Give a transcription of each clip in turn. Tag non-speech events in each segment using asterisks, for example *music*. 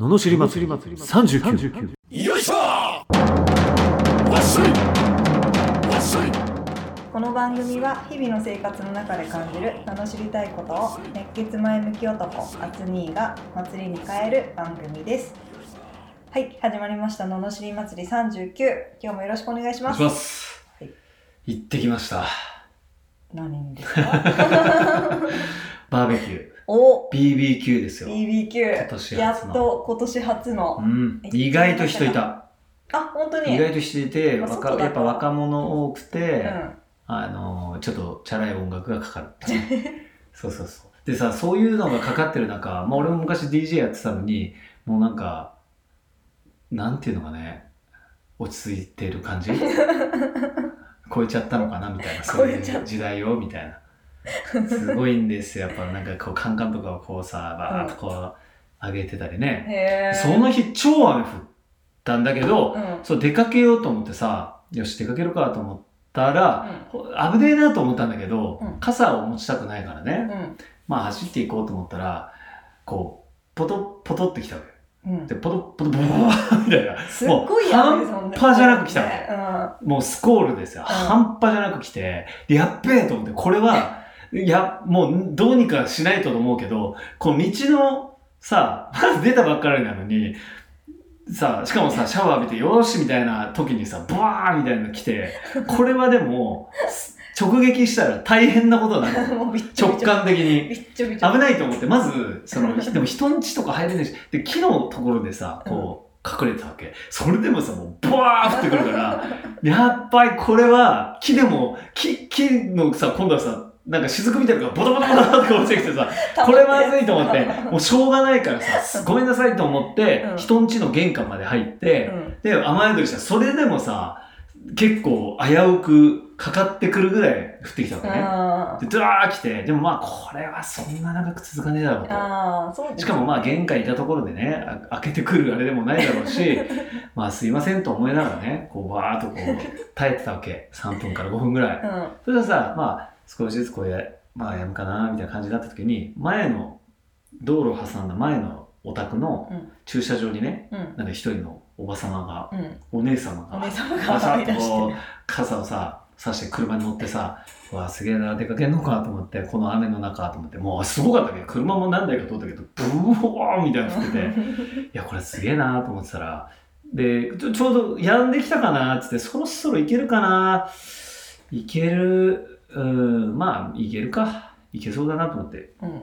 ののしり祭り。39よいしょ！この番組は日々の生活の中で感じる楽しりたいことを熱血前向き男アツニーが祭りに変える番組です。はい始まりました。ののしり祭り39今日もよろしくお願いします。はい。行ってきました。何ですか？*laughs* バーベキュー。お。BBQ ですよ。BBQ 今年初の。やっと今年初の。うん。意外と人いた。あ本当に？意外と人いて、まあ若外だからやっぱ若者多くて、うん。あの、ちょっとチャラい音楽がかかった。*laughs* そうそうそう。でさ、そういうのがかかってる中、まあ俺も昔 DJ やってたのに、もうなんか、なんていうのかね、落ち着いてる感じ？*laughs* 超えちゃったのかな？みたいな、そうい超えちゃっう時代を？みたいな。すごいんですよ。やっぱなんかこうカンカンとかをこうさ、バーッとこう上げてたりね。その日超雨降ったんだけど、うん。そう出かけようと思ってさ、よし出かけるかと思ったら、ほ危ねえなと思ったんだけど、うん。傘を持ちたくないからね、うん。まあ走っていこうと思ったら、こう、ポトポトってきたわけ。うん。で、ポトポトボーみたいな。すっごい半端じゃなく来たわけ。もうスコールですよ。半端じゃなく来て、でやっべえと思って、これは、*laughs* いや、もうどうにかしないとと思うけど、この道のさ、まず出たばっかりなのに、さ、しかもさ、シャワー浴びて、よーしみたいな時にさ、ブワーみたいなの来て、これはでも、直撃したら大変なことになる。*laughs* もうびっちょ直感的に。危ないと思って、まず、その、でも人ん家とか入れないし、で、木のところでさ、こう、隠れてたわけ。それでもさ、もう、ブワー降ってくるから、やっぱりこれは、木でも、木、木のさ、今度はさ、なんか雫みたいなのがボタボタボタって落ちてきてさ、これまずいと思って、もうしょうがないからさ、ごめんなさいと思ってう、ん人ん家の玄関まで入って、うんで、雨宿りしたら、それでもさ、結構危うくかかってくるぐらい降ってきたわけね。あで、ドワー来て、でもまあ、これはそんな長く続かねえだろうと。しかもまあ、玄関いたところでね、あ開けてくるあれでもないだろうし、*laughs* まあ、すいませんと思いながらね、こう、わーっとこう、耐えてたわけ。3分から5分ぐらい。うんそれでさ、まあ、少しずつこうや、まあ、やむかな、みたいな感じになった時に、前の、道路を挟んだ前のお宅のうん駐車場にね、うん。なんか一人のおば様が、うん。お姉様がお姉、様とこう傘をさ、さして車に乗ってさ、うわあすげえな、出かけんのかと思って、この雨の中と思って、もうすごかったけど、車も何台か通ったけど、ブワーみたいなの降ってて、*laughs* いや、これすげえなと思ってたら、で、ちょちょうど止んできたかなっつって、そろそろいけるかないける、うん、まあ、いけるか。いけそうだなと思って、うん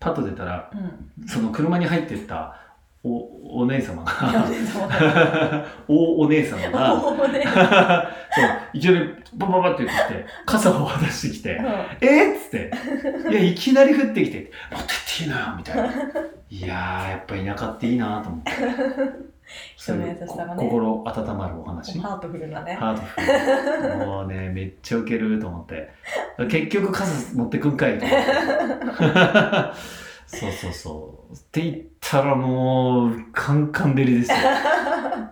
パッと出たら、うんその車に入ってったおお姉様おが、おお姉様が、そう、いきなりバババって言ってきて、傘を渡してきて、うんえっつって、いや、いきなり降ってきて、持ってっていいのよ、みたいな。いやー、やっぱ田舎っていいなと思って。人の優しさがねこ心温まるお話。ハートフルなねハートフル。もうね、めっちゃウケると思って。結局傘持ってくんかいと思って。そうそうそう。って言ったらもう、カンカン照りですよ。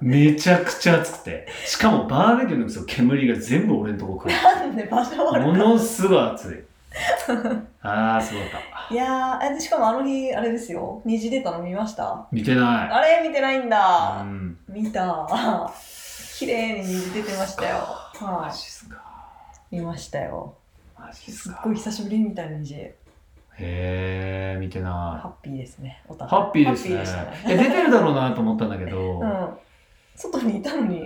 めちゃくちゃ暑くて。しかもバーベキューの煙が全部俺のとこ来る。なんで場所悪もかの？すごい暑い。あー、すごかった。いやーしかもあの日あれですよ虹出たの見ました？見てない。あれ？見てないんだうん。見た綺麗に虹出てましたよマはジっすか。い見ましたよマジっすかすっご。い久しぶりに見た虹へー、見てなハッピーですねおい。互いハッピーですね。ハッピーでしたいや、出てるだろうなと思ったんだけど、*laughs* うん外にいたのに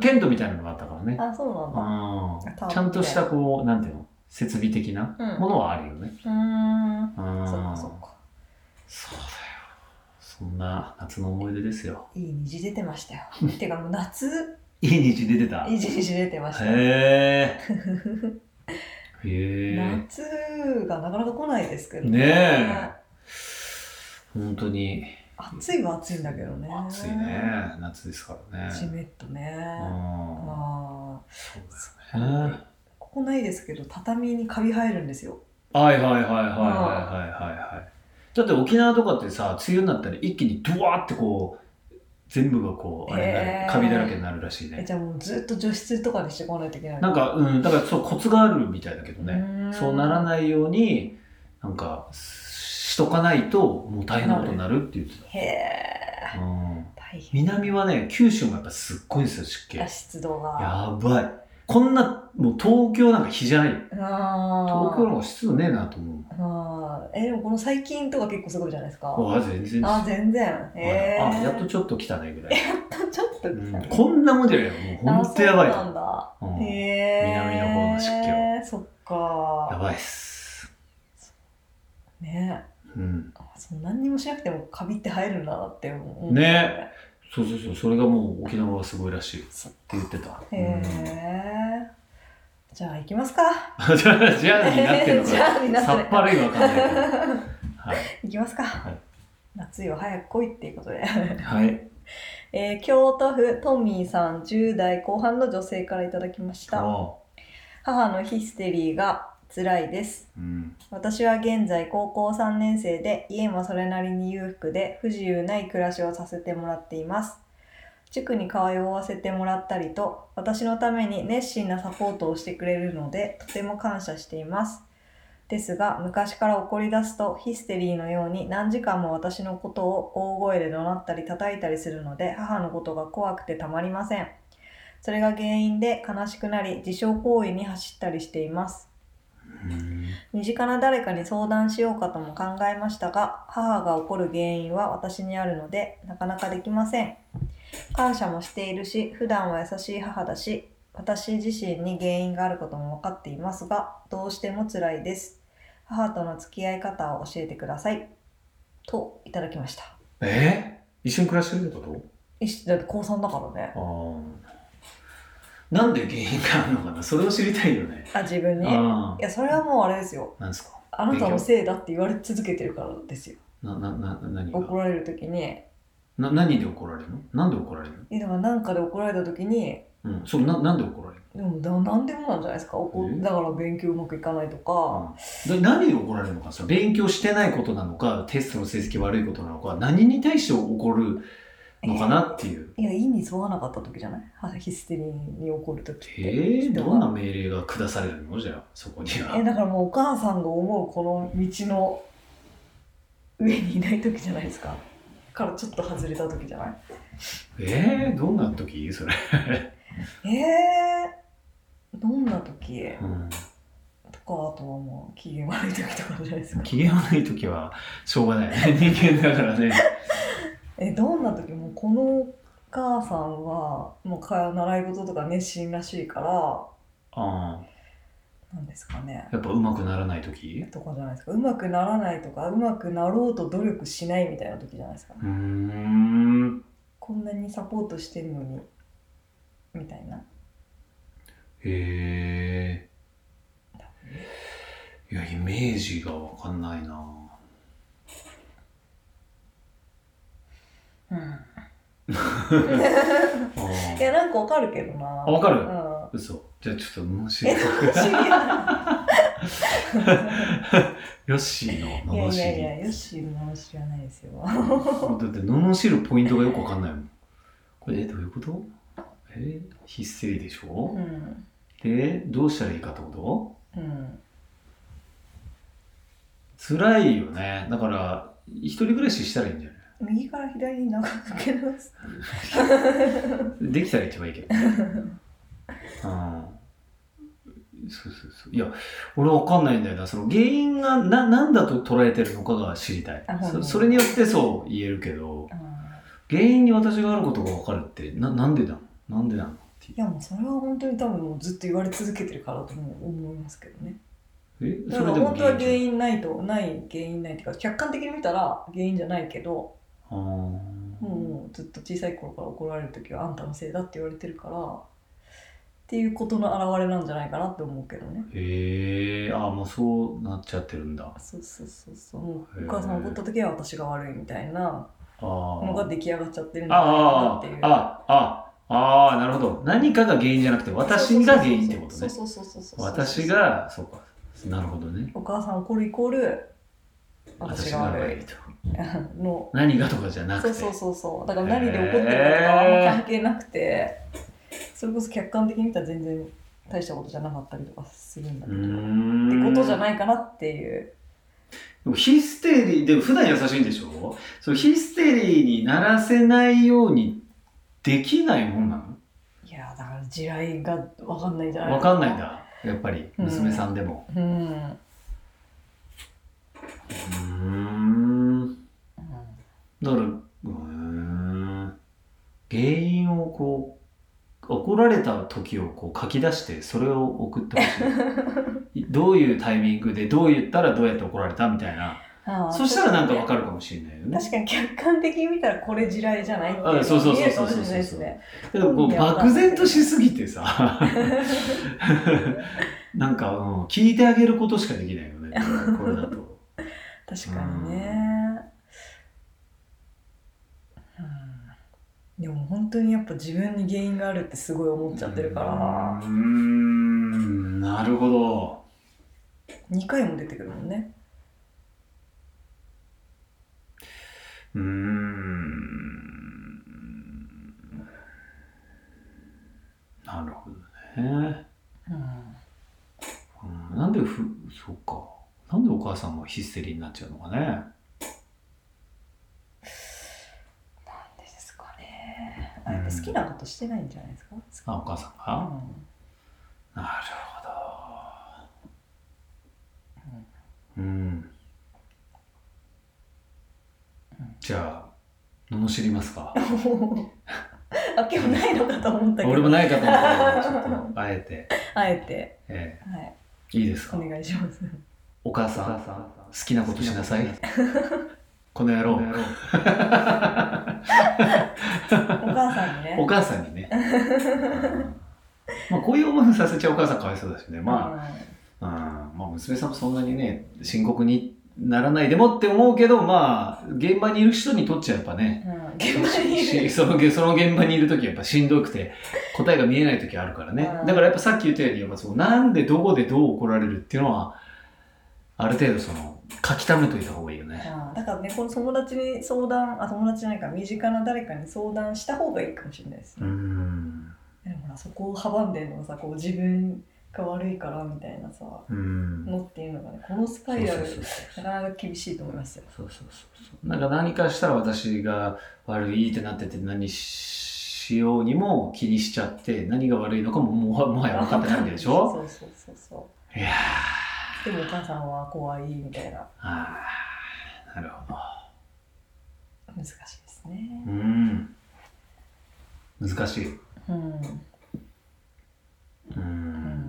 テントみたいなのがあったからね。あそうなんだうん。ちゃんとしたこう、なんていうの？設備的なうんものはあるよね。うーんうん。そっかそっかそうだよ。そんな夏の思い出ですよ。いい虹出てましたよ *laughs* てかもう夏いい虹出てた。いい虹出てましたよへー。*laughs* へー。夏がなかなか来ないですけどねえ本当に暑いは暑いんだけどね暑いね。夏ですからね。じめっとねうん。ああそうだよね。ここないですけど畳にカビ生えるんですよはいはいはいはいはいはいはいはい。だって沖縄とかってさ、梅雨になったら一気にドワーってこう、全部がこう、あれカビだらけになるらしいね。えじゃあもうずっと除湿とかにしてこないといけないなんか、うん、だからそうコツがあるみたいだけどね。そうならないように、なんか、しとかないと、もう大変なことになるって言ってた。へえ大変南はね、九州もやっぱすっごいんですよ、湿気。あ湿度がやばい。こんな、もう東京なんか日じゃない。あ東京の方が湿度ねえなと思う。あー。えでもこの最近とか結構すごいじゃないですか？ああ、全然。あ全然。ええあ、やっとちょっと来たねぐらい。ちょっと来うんたね。こんなもんじゃないよ。もうほんとやばいあそうなんだ。うん。南の方の湿気は。そっか。やばいっす。ね。うん。あそう何にもしなくてもカビって生えるんだなって思う。ねそうそうそう。それがもう沖縄はすごいらしいって言ってた。へえじゃあ行きますかうん *laughs* じゃあ、じゃあになってるのじか。*laughs* ゃあになってるさっぱりわかんないけど。はい。*laughs* 行きますか、はい夏よ早く来いっていうことではい。えー京都府トミーさん10代後半の女性からいただきましたあ母のヒステリーが辛いです。うん。私は現在高校3年生で家もそれなりに裕福で不自由ない暮らしをさせてもらっています。塾に通わせてもらったりと私のために熱心なサポートをしてくれるのでとても感謝しています。ですが昔から怒り出すとヒステリーのように何時間も私のことを大声で怒鳴ったり叩いたりするので母のことが怖くてたまりません。それが原因で悲しくなり自傷行為に走ったりしています。うん身近な誰かに相談しようかとも考えましたが母が怒る原因は私にあるのでなかなかできません。感謝もしているし普段は優しい母だし私自身に原因があることも分かっていますがどうしても辛いです。母との付き合い方を教えてください。といただきました。え？ー一緒に暮らしてるってこと？だって高3だからね。ああ。なんで原因があるのかな？それを知りたいよね。あ自分に？い。やそれはもうあれですよ。なんですか？あなたのせいだって言われ続けてるからですよ。な、な、な、何が？怒られる時に。な、何で怒られるの？なんで怒られるの？えだから何かで怒られた時にうん。そう、な、なんで怒られるでもだ何でもなんじゃないですか？怒え？だから勉強うまくいかないとか、ので何で怒られるのかさ、勉強してないことなのか、テストの成績悪いことなのか、何に対して怒るのかなっていう。いや意に沿わなかった時じゃない？はヒステリーに怒る時ってえー、人どんなは命令が下されるの？じゃあ、そこには。えだからもうお母さんが思うこの道の上にいない時じゃないですかからちょっと外れた時じゃない？えー、どんな時？それ。えー、どんな時？うん。とかあとはもう機嫌悪い時とかじゃないですか機嫌悪い時は、しょうがないね。人間だからね。えどんな時もこのお母さんはもうか習い事とか熱心らしいからああ。なんですかねやっぱ上手くならない時？とかじゃないですかうまくならないとかうまくなろうと努力しないみたいな時じゃないですか、うーん。こんなにサポートしてるのにみたいなへえ。いや、イメージがわかんないな。うんあいーやなんかわかるけどな。あわかる？うん。嘘。じゃあちょっと、面白い。知りヨッシーのいやい罵り。やいやヨッシーの話はないですよ。だって、罵るポイントがよくわかんないもん。これ、え、どういうこと？えヒステリーでしょ、うんで、どうしたらいいかってこと？うん。辛いよね。だから、一人暮らししたらいいんじゃない？右から左に長くけますできたら一番いいけどね。うん。そうそうそう。いや、俺わかんないんだよな。その原因がな、なんだと捉えてるのかが知りたいあ。ほんとそそれによってそう言えるけど、うん原因に私があることがわかるって、な、なんでなの？なんでなのっていいやもうそれは本当に多分もうずっと言われ続けてるからとも思いますけどねう。え？だから本当は原じ因ないとない原因ないっていうか客観的に見たら原因じゃないけどもうずっと小さい頃から怒られる時はあんたのせいだって言われてるからっていうことの表れなんじゃないかなって思うけどねへえ、ああ、もうそうなっちゃってるんだ。そうそうそうそうお母さん怒った時は私が悪いみたいなあのがあ。出来上がっちゃってるんじゃないかなあっていうあ、ああ、ああ、なるほど。何かが原因じゃなくて、私が原因ってことね。そうそうそうそうそう私が、そうか。なるほどね。お母さん怒るイコール私が悪い。と。*laughs* の。何がとかじゃなくて。そうそうそうそう。だから何で怒ってるかとかあんま関係なくて。それこそ客観的に見たら全然大したことじゃなかったりとかするんだけうど。ってことじゃないかなっていう。でもヒステリー、でも普段優しいんでしょ？そうヒステリーにならせないようにできないもんなの？いやだから地雷がわかんないんじゃないわかんないんだ。やっぱり、うん娘さんでも。うん、うんうーん。だから。原因をこう、怒られた時をこう書き出して、それを送ってほしい。*laughs* どういうタイミングで、どう言ったらどうやって怒られたみたいな。そしたらなんかわかるかもしれないよね。確かに客観的に見たらこれ地雷じゃないっていうのがあそうそうそうそう見えるかもしれないですね。だからこう漠然としすぎてさ *laughs* なんか、うん、聞いてあげることしかできないよねこれだと *laughs* 確かにね。うん、でも本当にやっぱ自分に原因があるってすごい思っちゃってるかうらーんなるほど。2回も出てくるもんね。うーん。なるほどね、うん。うん、なんでふそっか。なんでお母さんもヒステリーになっちゃうのかねなんでですかね。あやっぱ好きなことしてないんじゃないですか？あお母さんうが、んなるほど。うん。じゃあ、罵りますか？*laughs* あ今日ないのかと思ったけど。俺もないかと思ったけど、ちょっと、*laughs* あえて、あえて、えはい、えいいですか？お。願いします。お母さん、好きなことしなさい。*laughs* この野郎。お母さんにね。お母さんにね。まあ、こういう思いをさせちゃうお母さんかわいそうだしね。まあ、うん、まあ、娘さんもそんなにね、深刻にならないでもって思うけど、まあ、現場にいる人にとっちゃやっぱね、現場にいる。しそのその現場にいる時はやっぱしんどくて答えが見えない時あるからね、うんだからやっぱさっき言ったようにやっぱそうなんでどこでどう怒られるっていうのはある程度その書き溜めといた方がいいよね、あだからね、この友達に相談、あ、友達じゃないか、身近な誰かに相談した方がいいかもしれないですうね。ん。でもほら、そこを阻んでるのがさ、こう自分が悪いからみたいなさ、うん。のっていうのがね、このスパイラル、なかなか厳しいと思いますよ。そうそうそうそう。なんか何かしたら私が悪いってなってて何しようにも気にしちゃって何が悪いのかももはもはや分かってないわけでしょ？そうそうそうそいやう。でもお母さんは怖いみたいな、ーあーなるほど。難しいですね。うん。難しいうん。うーん。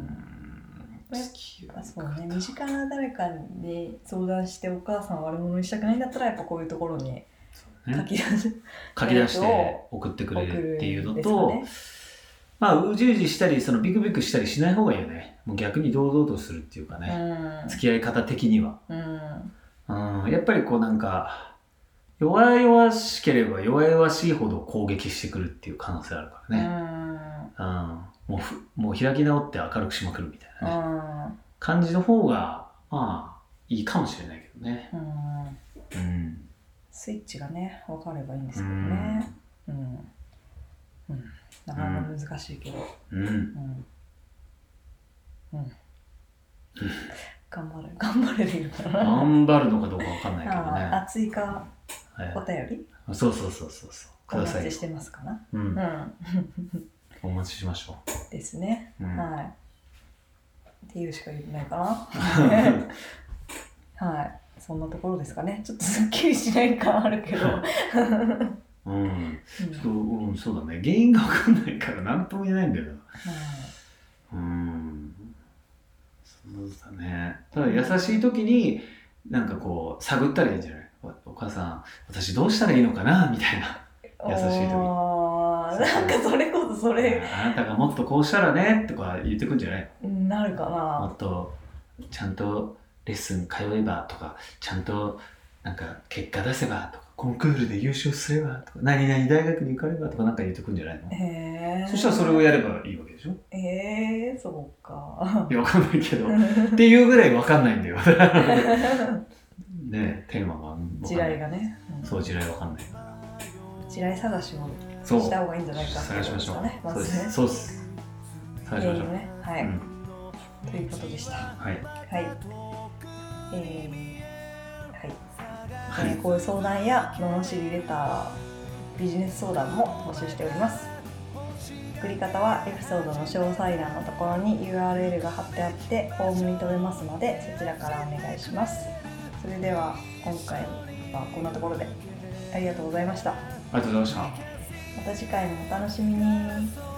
そうね、身近な誰かに相談してお母さんを悪者にしたくないんだったらやっぱこういうところにね。書き出し書き出して送ってくれるっていうの送と、まあうじうじしたりそのビクビクしたりしない方がいいよね。もう逆に堂々とするっていうかかね、ね付き合い方的には、うん。うん、やっぱりこうなんか弱々しければ弱々しいほど攻撃してくるっていう可能性あるからね、うん。もうふもう開き直って明るくしまくるみたいうん。なね、感じの方がまあいいかもしれないけどね。うん。うん。うんスイッチがね分かればいいんですけどね。うん、うん、なかなか難しいけど、うん。うん。うん。頑張る *laughs* 頑張れるかな。頑張るのかどうかわかんないけどね。あ追加はいお便り？そうそうそうそうそう。くおださいよ。待ちしてますかな？うん。うん。*laughs* お待ちしましょですね、う、うん。はい。っていうしか言ってないかな。*laughs* はい。そんなところですかね。ちょっとすっきりしない感あるけど、うん。うん、ちょっと、うん、そうだね。原因がわかんないから何とも言えないんだよな。うん。そうだね。ただ優しい時になんかこう探ったらいいんじゃない？おお母さん私どうしたらいいのかな？みたいな。優しい時。なんかそれこそそれ。あなたがもっとこうしたらねとか言ってくんじゃない？なるかもなっとちゃんとレッスン通えばとかちゃんとなんか結果出せばとかコンクールで優勝すればとか何々大学に受かればとかなんか言ってくんじゃないの？へえそしたらそれをやればいいわけでしょ？えー、そうか。いやわかんないけど。っていうぐらいわかんないんだよ。*laughs* ねテーマが地雷がね、うん。そう地雷わかんない。地雷探しをそう。した方がいいんじゃないか探しましょう、まそうでずね。すそうです。探しましょう、ね。はい、うん。ということでした。はい。はい。えー、はい。えーこういう相談や罵りレタービジネス相談も募集しております。送り方はエピソードの詳細欄のところに URL が貼ってあってフォームに飛べますのでそちらからお願いします。それでは今回はこんなところで。ありがとうございました。ありがとうございました。また次回もお楽しみに